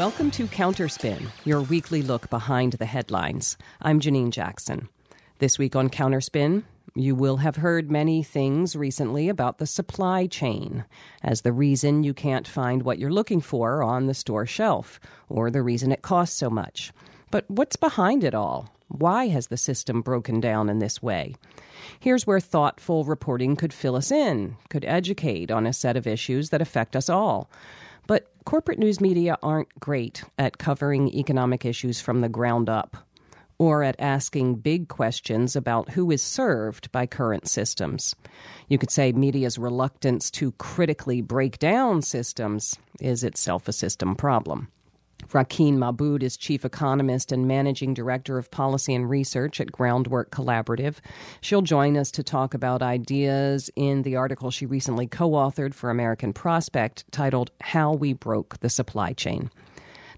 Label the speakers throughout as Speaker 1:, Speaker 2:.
Speaker 1: Welcome to Counterspin, your weekly look behind the headlines. I'm Janine Jackson. This week on Counterspin, you will have heard many things recently about the supply chain as the reason you can't find what you're looking for on the store shelf, or the reason it costs so much. But what's behind it all? Why has the system broken down in this way? Here's where thoughtful reporting could fill us in, could educate on a set of issues that affect us all. Corporate news media aren't great at covering economic issues from the ground up or at asking big questions about who is served by current systems. You could say media's reluctance to critically break down systems is itself a system problem. Rakeen Mabud is chief economist and managing director of policy and research at Groundwork Collaborative. She'll join us to talk about ideas in the article she recently co authored for American Prospect titled How We Broke the Supply Chain.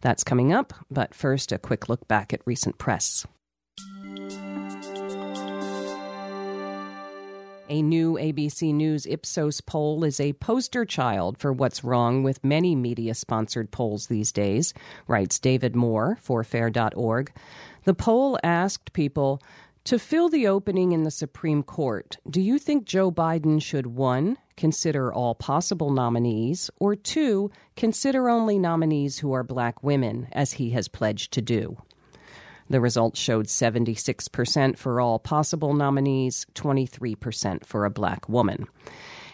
Speaker 1: That's coming up, but first, a quick look back at recent press. A new ABC News Ipsos poll is a poster child for what's wrong with many media sponsored polls these days, writes David Moore for Fair.org. The poll asked people to fill the opening in the Supreme Court. Do you think Joe Biden should, one, consider all possible nominees, or two, consider only nominees who are black women, as he has pledged to do? The results showed 76% for all possible nominees, 23% for a black woman.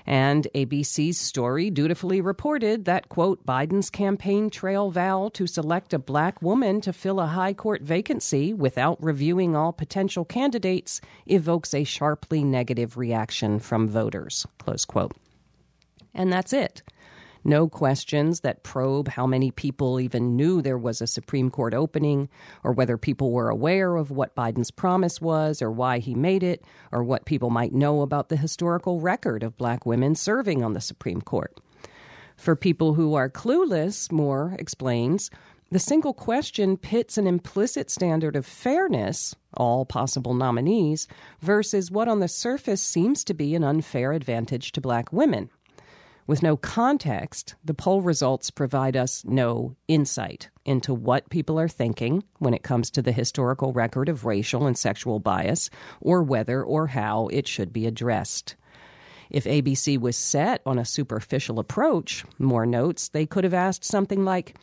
Speaker 1: And ABC's story dutifully reported that, quote, Biden's campaign trail vow to select a black woman to fill a high court vacancy without reviewing all potential candidates evokes a sharply negative reaction from voters, close quote. And that's it. No questions that probe how many people even knew there was a Supreme Court opening, or whether people were aware of what Biden's promise was, or why he made it, or what people might know about the historical record of black women serving on the Supreme Court. For people who are clueless, Moore explains, the single question pits an implicit standard of fairness, all possible nominees, versus what on the surface seems to be an unfair advantage to black women. With no context, the poll results provide us no insight into what people are thinking when it comes to the historical record of racial and sexual bias, or whether or how it should be addressed. If ABC was set on a superficial approach, Moore notes, they could have asked something like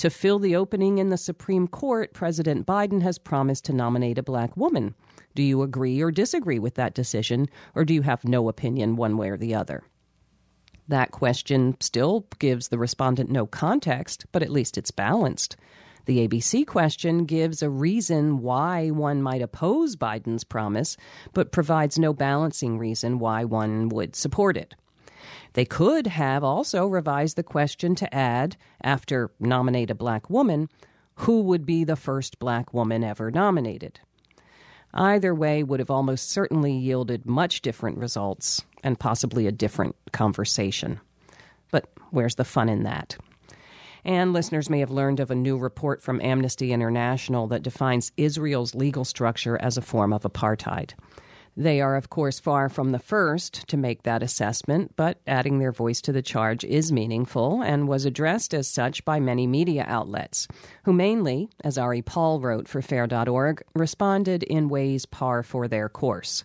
Speaker 1: To fill the opening in the Supreme Court, President Biden has promised to nominate a black woman. Do you agree or disagree with that decision, or do you have no opinion one way or the other? That question still gives the respondent no context, but at least it's balanced. The ABC question gives a reason why one might oppose Biden's promise, but provides no balancing reason why one would support it. They could have also revised the question to add, after nominate a black woman, who would be the first black woman ever nominated. Either way would have almost certainly yielded much different results and possibly a different conversation. But where's the fun in that? And listeners may have learned of a new report from Amnesty International that defines Israel's legal structure as a form of apartheid. They are, of course, far from the first to make that assessment, but adding their voice to the charge is meaningful and was addressed as such by many media outlets, who mainly, as Ari Paul wrote for Fair.org, responded in ways par for their course.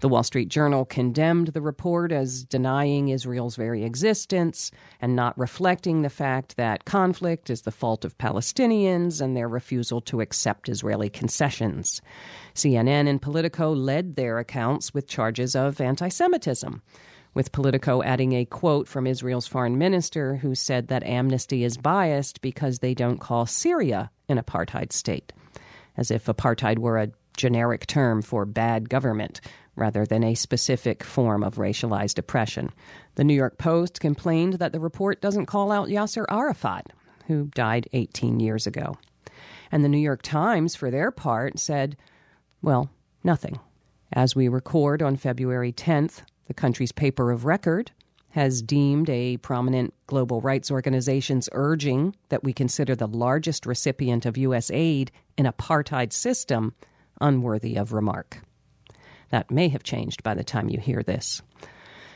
Speaker 1: The Wall Street Journal condemned the report as denying Israel's very existence and not reflecting the fact that conflict is the fault of Palestinians and their refusal to accept Israeli concessions. CNN and Politico led their accounts with charges of anti Semitism, with Politico adding a quote from Israel's foreign minister who said that amnesty is biased because they don't call Syria an apartheid state, as if apartheid were a generic term for bad government rather than a specific form of racialized oppression. The New York Post complained that the report doesn't call out Yasser Arafat, who died 18 years ago. And the New York Times, for their part, said, well, nothing. As we record on February 10th, the country's paper of record has deemed a prominent global rights organization's urging that we consider the largest recipient of U.S. aid in an apartheid system unworthy of remark. That may have changed by the time you hear this.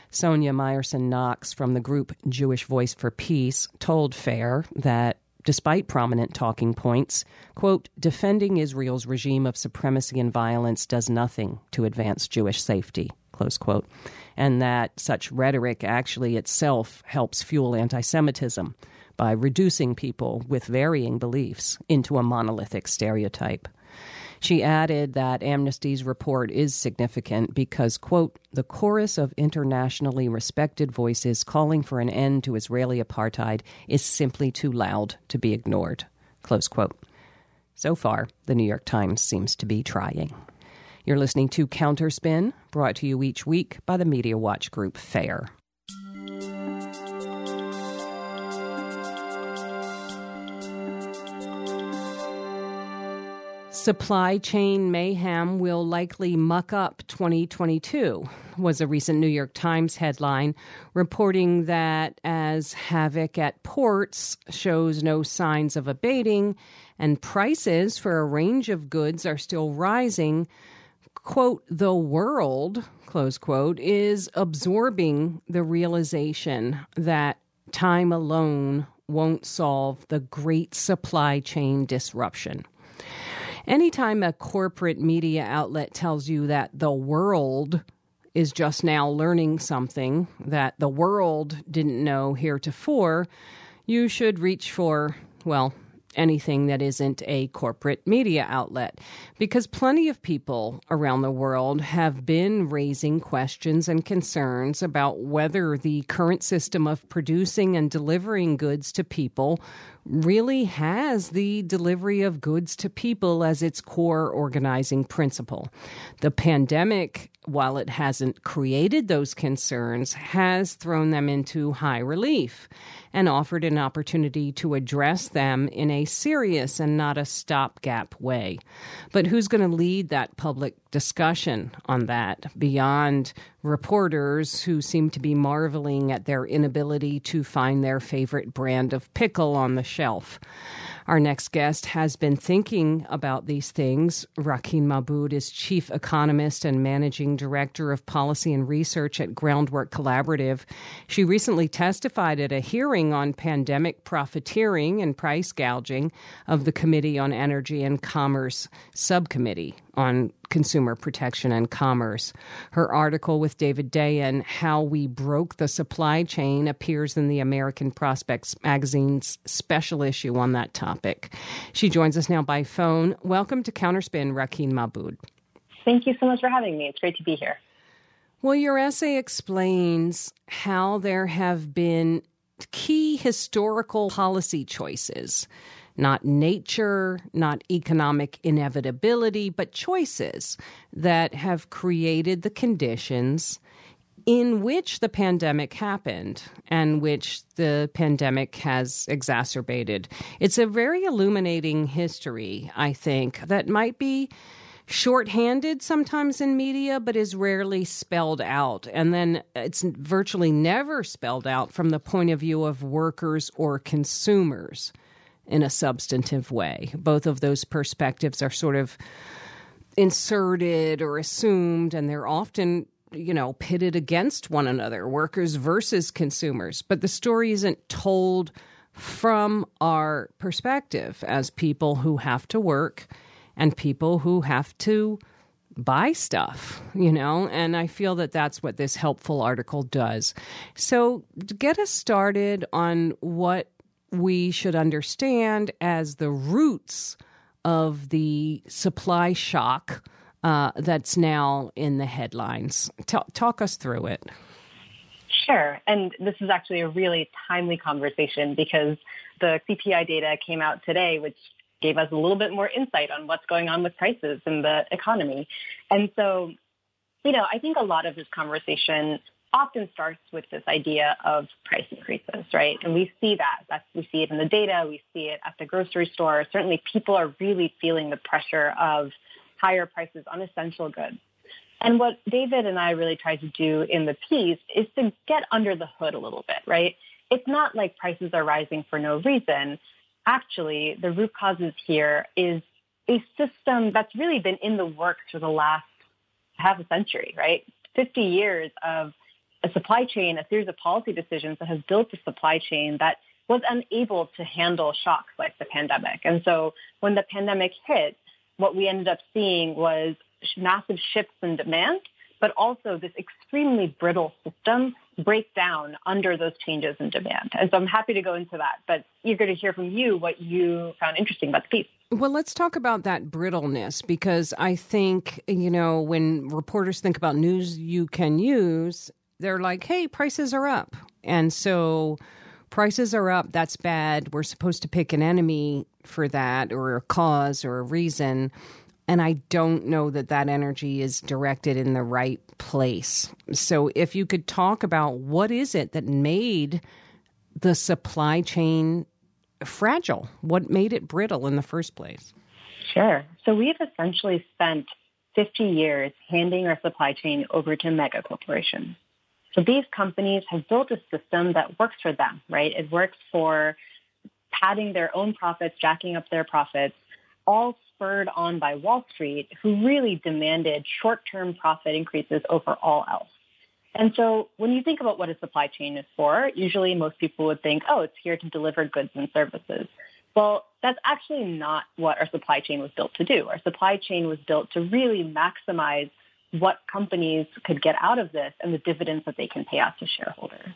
Speaker 1: Sonya Meyerson Knox from the group Jewish Voice for Peace told FAIR that
Speaker 2: despite prominent talking points. Quote, defending Israel's regime of supremacy and violence does nothing to advance Jewish safety, close quote. And that such rhetoric actually itself helps fuel anti Semitism by reducing people with varying beliefs into a monolithic stereotype. She added that Amnesty's report is significant because, quote, the chorus of internationally respected voices calling for an end to Israeli apartheid is simply too loud to be ignored, close quote. So far, the New York Times seems to be trying. You're listening to Counterspin, brought to you each week by the Media Watch Group FAIR. Supply chain mayhem will likely muck up 2022, was a recent New York Times headline reporting that as havoc at ports shows no signs of abating and prices for a range of goods are still rising, quote, the world, close quote, is absorbing the realization that time alone won't solve the great supply chain disruption. Anytime a corporate media outlet tells you that the world is just now learning something that the world didn't know heretofore, you should reach for, well, anything that isn't a corporate media outlet. Because plenty of people around the world have been raising questions and concerns about whether the current system of producing and delivering goods to people really has the delivery of goods to people as its core organizing principle. The pandemic, while it hasn't created those concerns, has thrown them into high relief and offered an opportunity to address them in a serious and not a stopgap way. But who's going to lead that public discussion on that beyond reporters who seem to be marveling at their inability to find their favorite brand of pickle on the shelf? Our next guest has been thinking about these things. Rakeen Mabud is chief economist and managing director of policy and research at Groundwork Collaborative. She recently testified at a hearing on pandemic profiteering and price gouging of the Committee on Energy and Commerce Subcommittee on consumer protection and commerce. Her article with David Dayen, How We Broke the Supply Chain, appears in the American Prospects magazine's special issue on that topic. She joins us now by phone. Welcome to Counterspin, Rakeen Mabud.
Speaker 3: Thank you so much for having me. It's great to be here.
Speaker 2: Well, your essay explains how there have been key historical policy choices not nature, not economic inevitability, but choices that have created the conditions in which the pandemic happened and which the pandemic has exacerbated. It's a very illuminating history, I think, that might be shorthanded sometimes in media, but is rarely spelled out. And then it's virtually never spelled out from the point of view of workers or consumers in a substantive way. Both of those perspectives are sort of inserted or assumed, and they're often you know, pitted against one another, workers versus consumers. But the story isn't told from our perspective as people who have to work and people who have to buy stuff, you know, and I feel that that's what this helpful article does. So, get us started on what we should understand as the roots of the supply shock uh, that's now in the headlines. Talk, talk us through it.
Speaker 3: Sure. And this is actually a really timely conversation because the CPI data came out today, which gave us a little bit more insight on what's going on with prices in the economy. And so, you know, I think a lot of this conversation often starts with this idea of price increases, right? And we see that. That's, we see it in the data. We see it at the grocery store. Certainly people are really feeling the pressure of higher prices on essential goods. And what David and I really tried to do in the piece is to get under the hood a little bit, right? It's not like prices are rising for no reason. Actually, the root causes here is a system that's really been in the works for the last half a century, right? 50 years of a supply chain, a series of policy decisions that has built a supply chain that was unable to handle shocks like the pandemic. And so when the pandemic hit, what we ended up seeing was massive shifts in demand, but also this extremely brittle system break down under those changes in demand. And so I'm happy to go into that, but eager to hear from you what you found interesting about the piece.
Speaker 2: Well, let's talk about that brittleness because I think, you know, when reporters think about news you can use, they're like, hey, prices are up. And so prices are up, that's bad. We're supposed to pick an enemy for that or a cause or a reason. And I don't know that that energy is directed in the right place. So if you could talk about what is it that made the supply chain fragile? What made it brittle in the first place?
Speaker 3: Sure. So we've essentially spent 50 years handing our supply chain over to mega corporations. So these companies have built a system that works for them, right? It works for padding their own profits, jacking up their profits, all spurred on by Wall Street, who really demanded short-term profit increases over all else. And so when you think about what a supply chain is for, usually most people would think, oh, it's here to deliver goods and services. Well, that's actually not what our supply chain was built to do. Our supply chain was built to really maximize what companies could get out of this and the dividends that they can pay out to shareholders.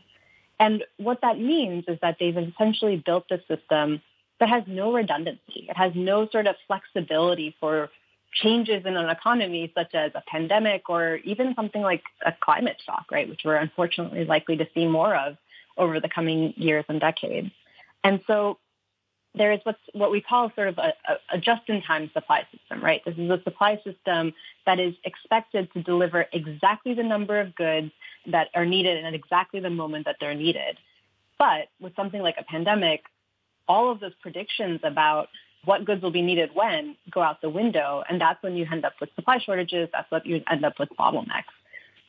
Speaker 3: And what that means is that they've essentially built a system that has no redundancy. It has no sort of flexibility for changes in an economy such as a pandemic or even something like a climate shock, right, which we're unfortunately likely to see more of over the coming years and decades. And so there is what's what we call sort of a, a, just-in-time supply system, right? This is a supply system that is expected to deliver exactly the number of goods that are needed and at exactly the moment that they're needed. But with something like a pandemic, all of those predictions about what goods will be needed when go out the window, and that's when you end up with supply shortages. That's what you end up with bottlenecks.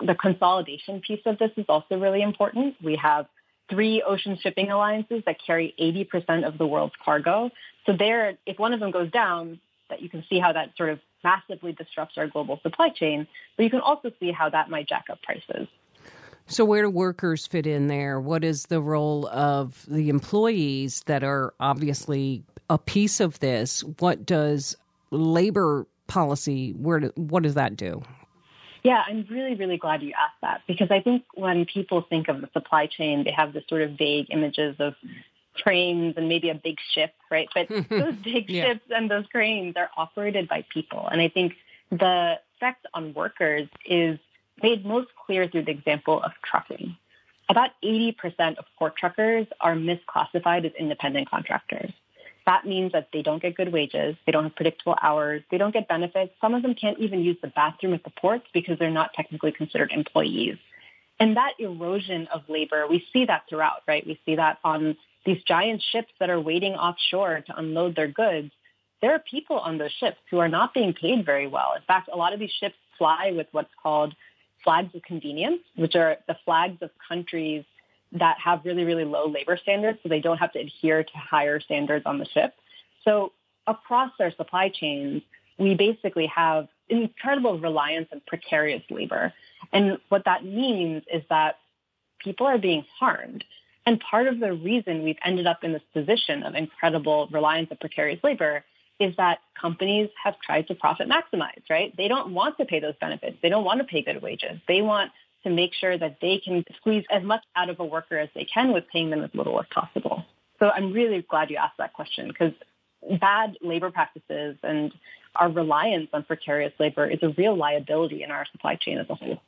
Speaker 3: The consolidation piece of this is also really important. We have three ocean shipping alliances that carry 80% of the world's cargo. So there, if one of them goes down, that you can see how that sort of massively disrupts our global supply chain, but you can also see how that might jack up prices.
Speaker 2: So, where do workers fit in there? What is the role of the employees that are obviously a piece of this? What does labor policy? Where? What does that do?
Speaker 3: Yeah, I'm really, really glad you asked that because I think when people think of the supply chain, they have this sort of vague images of trains and maybe a big ship, right? But those big yeah. ships and those cranes are operated by people. And I think the effect on workers is made most clear through the example of trucking. About 80% of port truckers are misclassified as independent contractors. That means that they don't get good wages, they don't have predictable hours, they don't get benefits. Some of them can't even use the bathroom at the ports because they're not technically considered employees. And that erosion of labor, we see that throughout, right? We see that on these giant ships that are waiting offshore to unload their goods. There are people on those ships who are not being paid very well. In fact, a lot of these ships fly with what's called flags of convenience, which are the flags of countries that have really, really low labor standards, so they don't have to adhere to higher standards on the ship. So across our supply chains, we basically have incredible reliance on precarious labor. And what that means is that people are being harmed. And part of the reason we've ended up in this position of incredible reliance on precarious labor is that companies have tried to profit maximize, right? They don't want to pay those benefits. They don't want to pay good wages. They want to make sure that they can squeeze as much out of a worker as they can with paying them as little as possible. So I'm really glad you asked that question because bad labor practices and our reliance on precarious labor is a real liability in our supply chain as a whole.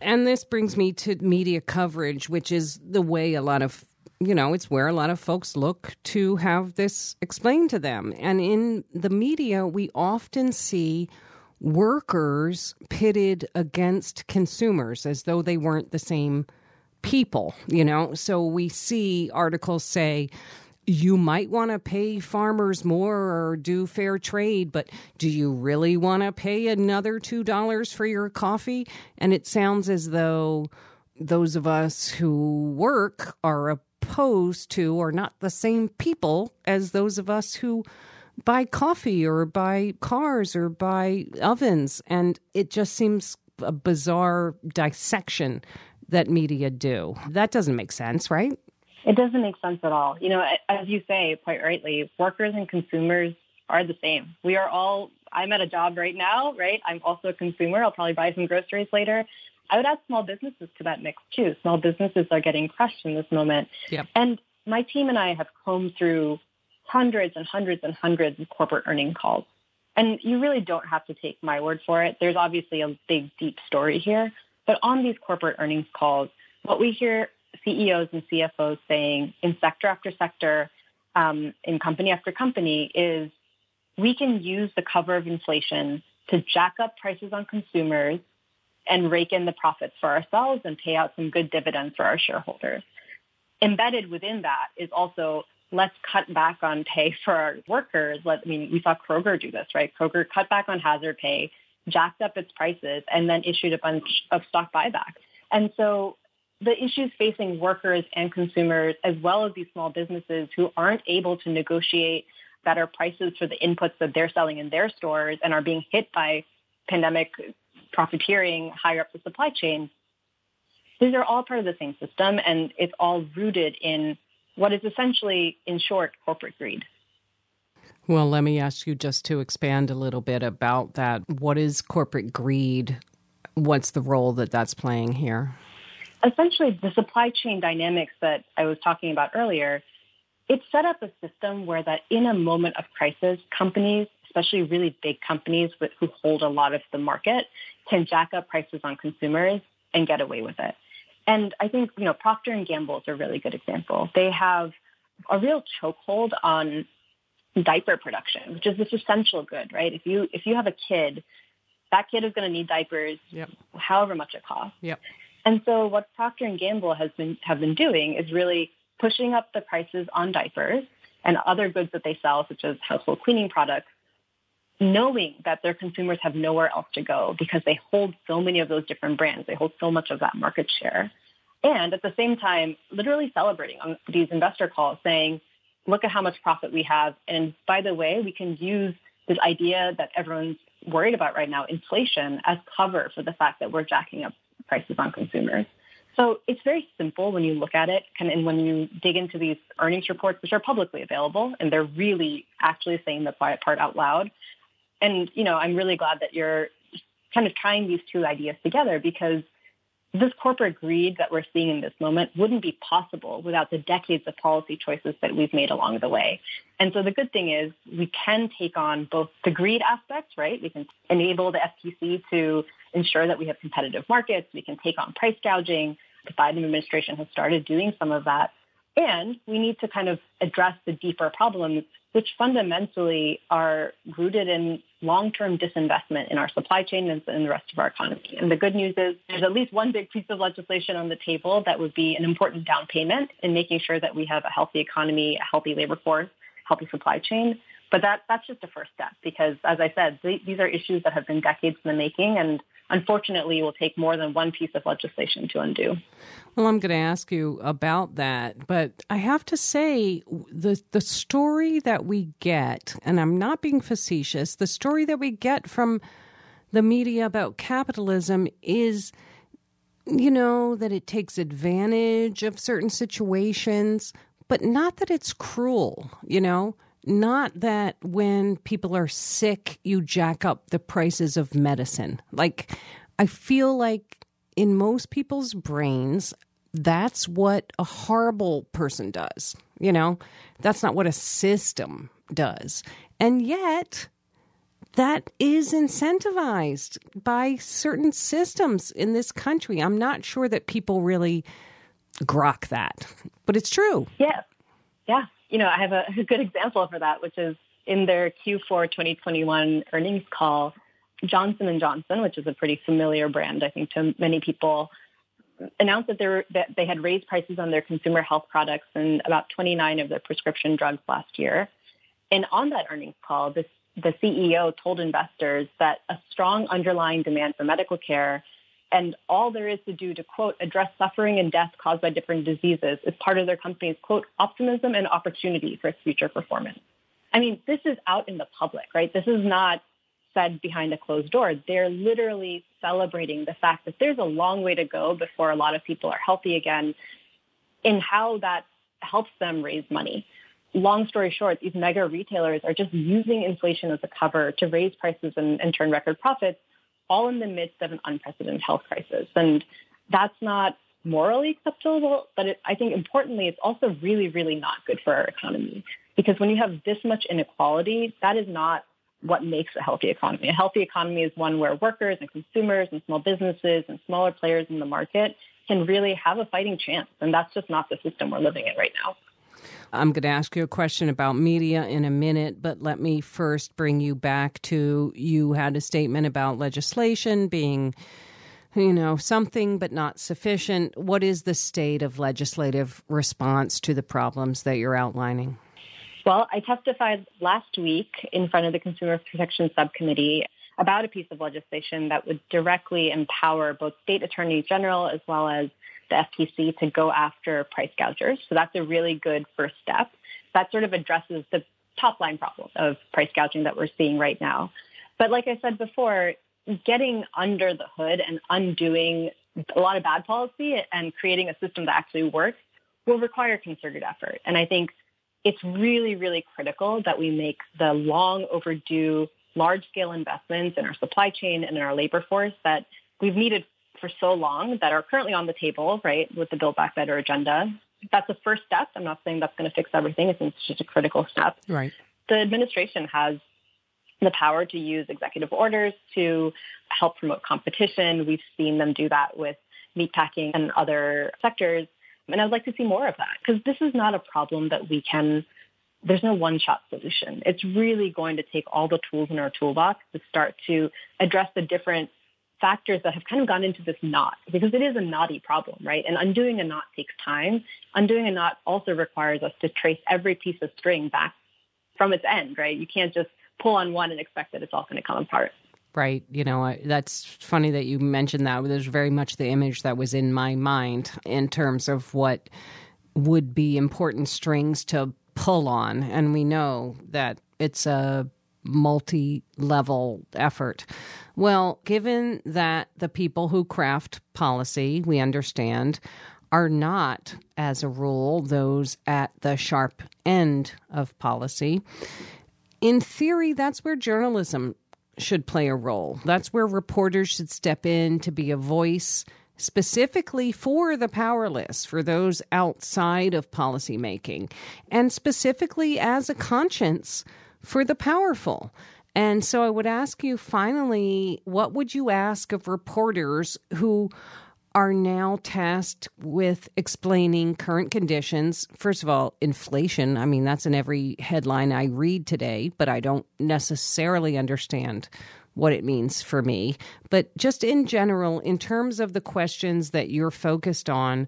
Speaker 2: And this brings me to media coverage, which is the way a lot of you know, it's where a lot of folks look to have this explained to them. And in the media, we often see workers pitted against consumers as though they weren't the same people, you know? So we see articles say, you might want to pay farmers more or do fair trade, but do you really want to pay another $2 for your coffee? And it sounds as though those of us who work are opposed to or not the same people as those of us who buy coffee or buy cars or buy ovens. And it just seems a bizarre dissection that media do. That doesn't make sense, right?
Speaker 3: It doesn't make sense at all. You know, as you say quite rightly, workers and consumers are the same. We are all, I'm at a job right now, right? I'm also a consumer. I'll probably buy some groceries later. I would add small businesses to that mix too. Small businesses are getting crushed in this moment.
Speaker 2: Yep.
Speaker 3: And my team and I have combed through hundreds and hundreds and hundreds of corporate earning calls. And you really don't have to take my word for it. There's obviously a big, deep story here. But on these corporate earnings calls, what we hear CEOs and CFOs saying in sector after sector, um, in company after company, is we can use the cover of inflation to jack up prices on consumers and rake in the profits for ourselves and pay out some good dividends for our shareholders. Embedded within that is also let's cut back on pay for our workers. Let, I mean, we saw Kroger do this, right? Kroger cut back on hazard pay, jacked up its prices, and then issued a bunch of stock buybacks. And so the issues facing workers and consumers, as well as these small businesses who aren't able to negotiate better prices for the inputs that they're selling in their stores and are being hit by pandemic profiteering higher up the supply chain, these are all part of the same system and it's all rooted in what is essentially, in short, corporate greed.
Speaker 2: Well, let me ask you just to expand a little bit about that. What is corporate greed? What's the role that that's playing here?
Speaker 3: Essentially, the supply chain dynamics that I was talking about earlier, it set up a system where that in a moment of crisis, companies, especially really big companies with, who hold a lot of the market, can jack up prices on consumers and get away with it. And I think, you know, Procter and Gamble is a really good example. They have a real chokehold on diaper production, which is this essential good, right? If you if you have a kid, that kid is going to need diapers,
Speaker 2: yep.
Speaker 3: however much it costs.
Speaker 2: Yep.
Speaker 3: And so what Procter and Gamble has been have been doing is really pushing up the prices on diapers and other goods that they sell, such as household cleaning products, knowing that their consumers have nowhere else to go because they hold so many of those different brands. They hold so much of that market share. And at the same time, literally celebrating on these investor calls saying, look at how much profit we have. And by the way, we can use this idea that everyone's worried about right now, inflation, as cover for the fact that we're jacking up prices on consumers. So it's very simple when you look at it and when you dig into these earnings reports, which are publicly available, and they're really actually saying the quiet part out loud and, you know, I'm really glad that you're kind of tying these two ideas together because this corporate greed that we're seeing in this moment wouldn't be possible without the decades of policy choices that we've made along the way. And so the good thing is we can take on both the greed aspects, right? We can enable the FTC to ensure that we have competitive markets. We can take on price gouging. The Biden administration has started doing some of that. And we need to kind of address the deeper problems which fundamentally are rooted in long-term disinvestment in our supply chain and in the rest of our economy. And the good news is there's at least one big piece of legislation on the table that would be an important down payment in making sure that we have a healthy economy, a healthy labor force, healthy supply chain. But that, that's just a first step because, as I said, th- these are issues that have been decades in the making and unfortunately will take more than one piece of legislation to undo.
Speaker 2: Well, I'm going to ask you about that, but I have to say the the story that we get, and I'm not being facetious, the story that we get from the media about capitalism is you know that it takes advantage of certain situations, but not that it's cruel, you know? Not that when people are sick, you jack up the prices of medicine. Like, I feel like in most people's brains, that's what a horrible person does. You know, that's not what a system does. And yet, that is incentivized by certain systems in this country. I'm not sure that people really grok that, but it's true.
Speaker 3: Yeah. Yeah you know, I have a, good example for that, which is in their Q4 2021 earnings call, Johnson & Johnson, which is a pretty familiar brand, I think, to many people, announced that, that they had raised prices on their consumer health products and about 29 of their prescription drugs last year. And on that earnings call, this, the CEO told investors that a strong underlying demand for medical care and all there is to do to, quote, address suffering and death caused by different diseases is part of their company's, quote, optimism and opportunity for its future performance. I mean, this is out in the public, right? This is not said behind a closed door. They're literally celebrating the fact that there's a long way to go before a lot of people are healthy again in how that helps them raise money. Long story short, these mega retailers are just using inflation as a cover to raise prices and, and turn record profits, all in the midst of an unprecedented health crisis. And that's not morally acceptable, but it, I think importantly, it's also really, really not good for our economy. Because when you have this much inequality, that is not what makes a healthy economy. A healthy economy is one where workers and consumers and small businesses and smaller players in the market can really have a fighting chance. And that's just not the system we're living in right now.
Speaker 2: I'm going to ask you a question about media in a minute, but let me first bring you back to you had a statement about legislation being you know, something but not sufficient. What is the state of legislative response to the problems that you're outlining?
Speaker 3: Well, I testified last week in front of the Consumer Protection Subcommittee about a piece of legislation that would directly empower both state attorneys general as well as the FTC to go after price gougers. So that's a really good first step. That sort of addresses the top line problem of price gouging that we're seeing right now. But like I said before, getting under the hood and undoing a lot of bad policy and creating a system that actually works will require concerted effort. And I think it's really, really critical that we make the long overdue large scale investments in our supply chain and in our labor force that we've needed for so long that are currently on the table, right, with the Build Back Better agenda. That's a first step. I'm not saying that's going to fix everything. It's just a critical step.
Speaker 2: Right.
Speaker 3: The administration has the power to use executive orders to help promote competition. We've seen them do that with meatpacking and other sectors. And I'd like to see more of that because this is not a problem that we can, there's no one shot solution. It's really going to take all the tools in our toolbox to start to address the different factors that have kind of gone into this knot because it is a knotty problem, right? And undoing a knot takes time. Undoing a knot also requires us to trace every piece of string back from its end, right? You can't just pull on one and expect that it's all going to come apart.
Speaker 2: Right. You know, that's funny that you mentioned that. There's very much the image that was in my mind in terms of what would be important strings to pull on. And we know that it's a multi level effort. Well, given that the people who craft policy, we understand, are not, as a rule, those at the sharp end of policy, in theory, that's where journalism should play a role. That's where reporters should step in to be a voice specifically for the powerless, for those outside of policymaking, and specifically as a conscience for the powerful. And so I would ask you finally, what would you ask of reporters who are now tasked with explaining current conditions. First of all, inflation. I mean, that's in every headline I read today, but I don't necessarily understand what it means for me. But just in general, in terms of the questions that you're focused on,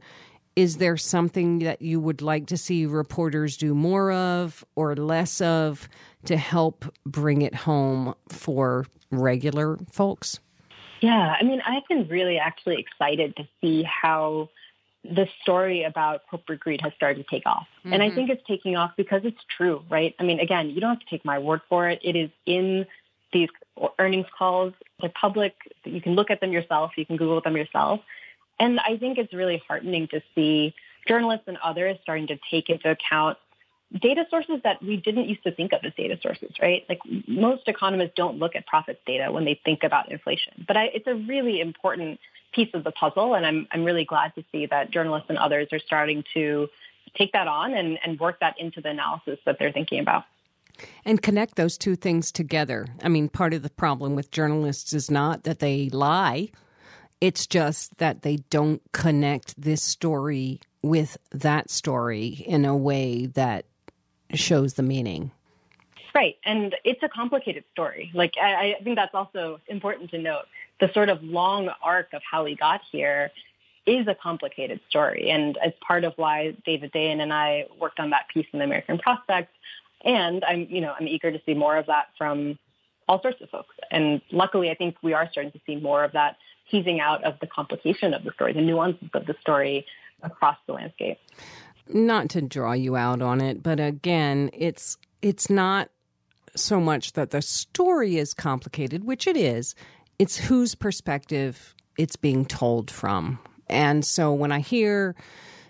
Speaker 2: is there something that you would like to see reporters do more of or less of to help bring it home for regular folks?
Speaker 3: Yeah, I mean, I've been really actually excited to see how the story about corporate greed has started to take off. Mm-hmm. And I mm-hmm. think it's taking off because it's true, right? I mean, again, you don't have to take my word for it. It is in these earnings calls. They're public. You can look at them yourself. You can Google them yourself. And I think it's really heartening to see journalists and others starting to take into account data sources that we didn't used to think of as data sources, right? Like most economists don't look at profits data when they think about inflation, but I, it's a really important piece of the puzzle. And I'm, I'm really glad to see that journalists and others are starting to take that on and, and work that into the analysis that they're thinking about.
Speaker 2: And connect those two things together. I mean, part of the problem with journalists is not that they lie. It's just that they don't connect this story with that story in a way that shows the meaning.
Speaker 3: Right. And it's a complicated story. Like, I, I think that's also important to note. The sort of long arc of how we got here is a complicated story. And it's part of why David Dayen and I worked on that piece in the American Prospect. And I'm, you know, I'm eager to see more of that from all sorts of folks. And luckily, I think we are starting to see more of that teasing out of the complication of the story, the nuances of the story across the landscape
Speaker 2: not to draw you out on it, but again, it's it's not so much that the story is complicated, which it is. It's whose perspective it's being told from. And so when I hear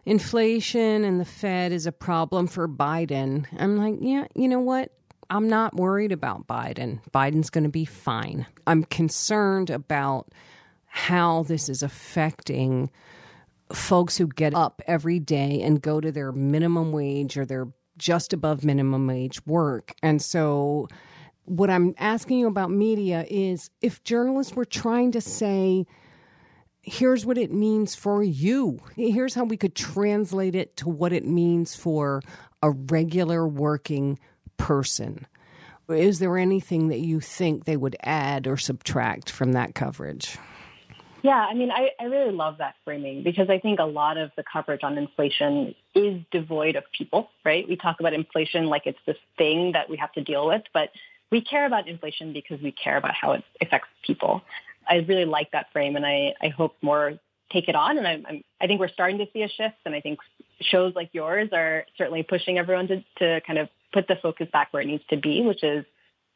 Speaker 2: inflation and the Fed is a problem for Biden. I'm like, yeah, you know what? I'm not worried about Biden. Biden's going to be fine. I'm concerned about how this is affecting folks who get up every day and go to their minimum wage or their just above minimum wage work. And so, what I'm asking you about media is if journalists were trying to say, here's what it means for you, here's how we could translate it to what it means for a regular working person. Is there anything that you think they would add or subtract from that coverage?
Speaker 3: Yeah, I mean, I, I really love that framing because I think a lot of the coverage on inflation is devoid of people, right? We talk about inflation like it's this thing that we have to deal with, but we care about inflation because we care about how it affects people. I really like that frame and I, I hope more take it on. And I'm, I'm, I think we're starting to see a shift. And I think shows like yours are certainly pushing everyone to, to kind of put the focus back where it needs to be, which is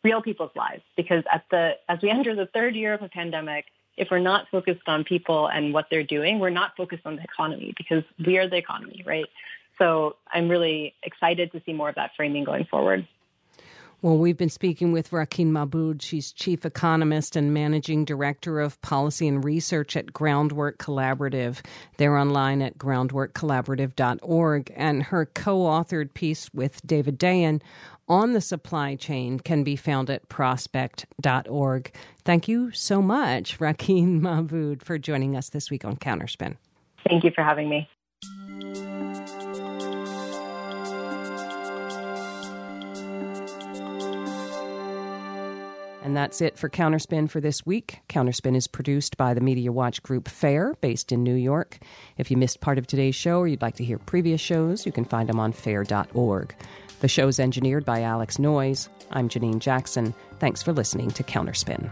Speaker 3: real people's lives. Because at the, as we enter the third year of a pandemic, if we're not focused on people and what they're doing, we're not focused on the economy because we are the economy, right? So I'm really excited to see more of that framing going forward.
Speaker 2: Well, we've been speaking with Rakeen Mabud. She's chief economist and managing director of policy and research at Groundwork Collaborative. They're online at groundworkcollaborative.org. And her co authored piece with David Dayen on the supply chain can be found at prospect.org. Thank you so much, Rakeen Mabud, for joining us this week on Counterspin.
Speaker 3: Thank you for having me.
Speaker 2: And that's it for Counterspin for this week. Counterspin is produced by the Media Watch Group FAIR, based in New York. If you missed part of today's show or you'd like to hear previous shows, you can find them on fair.org. The show is engineered by Alex Noyes. I'm Janine Jackson. Thanks for listening to Counterspin.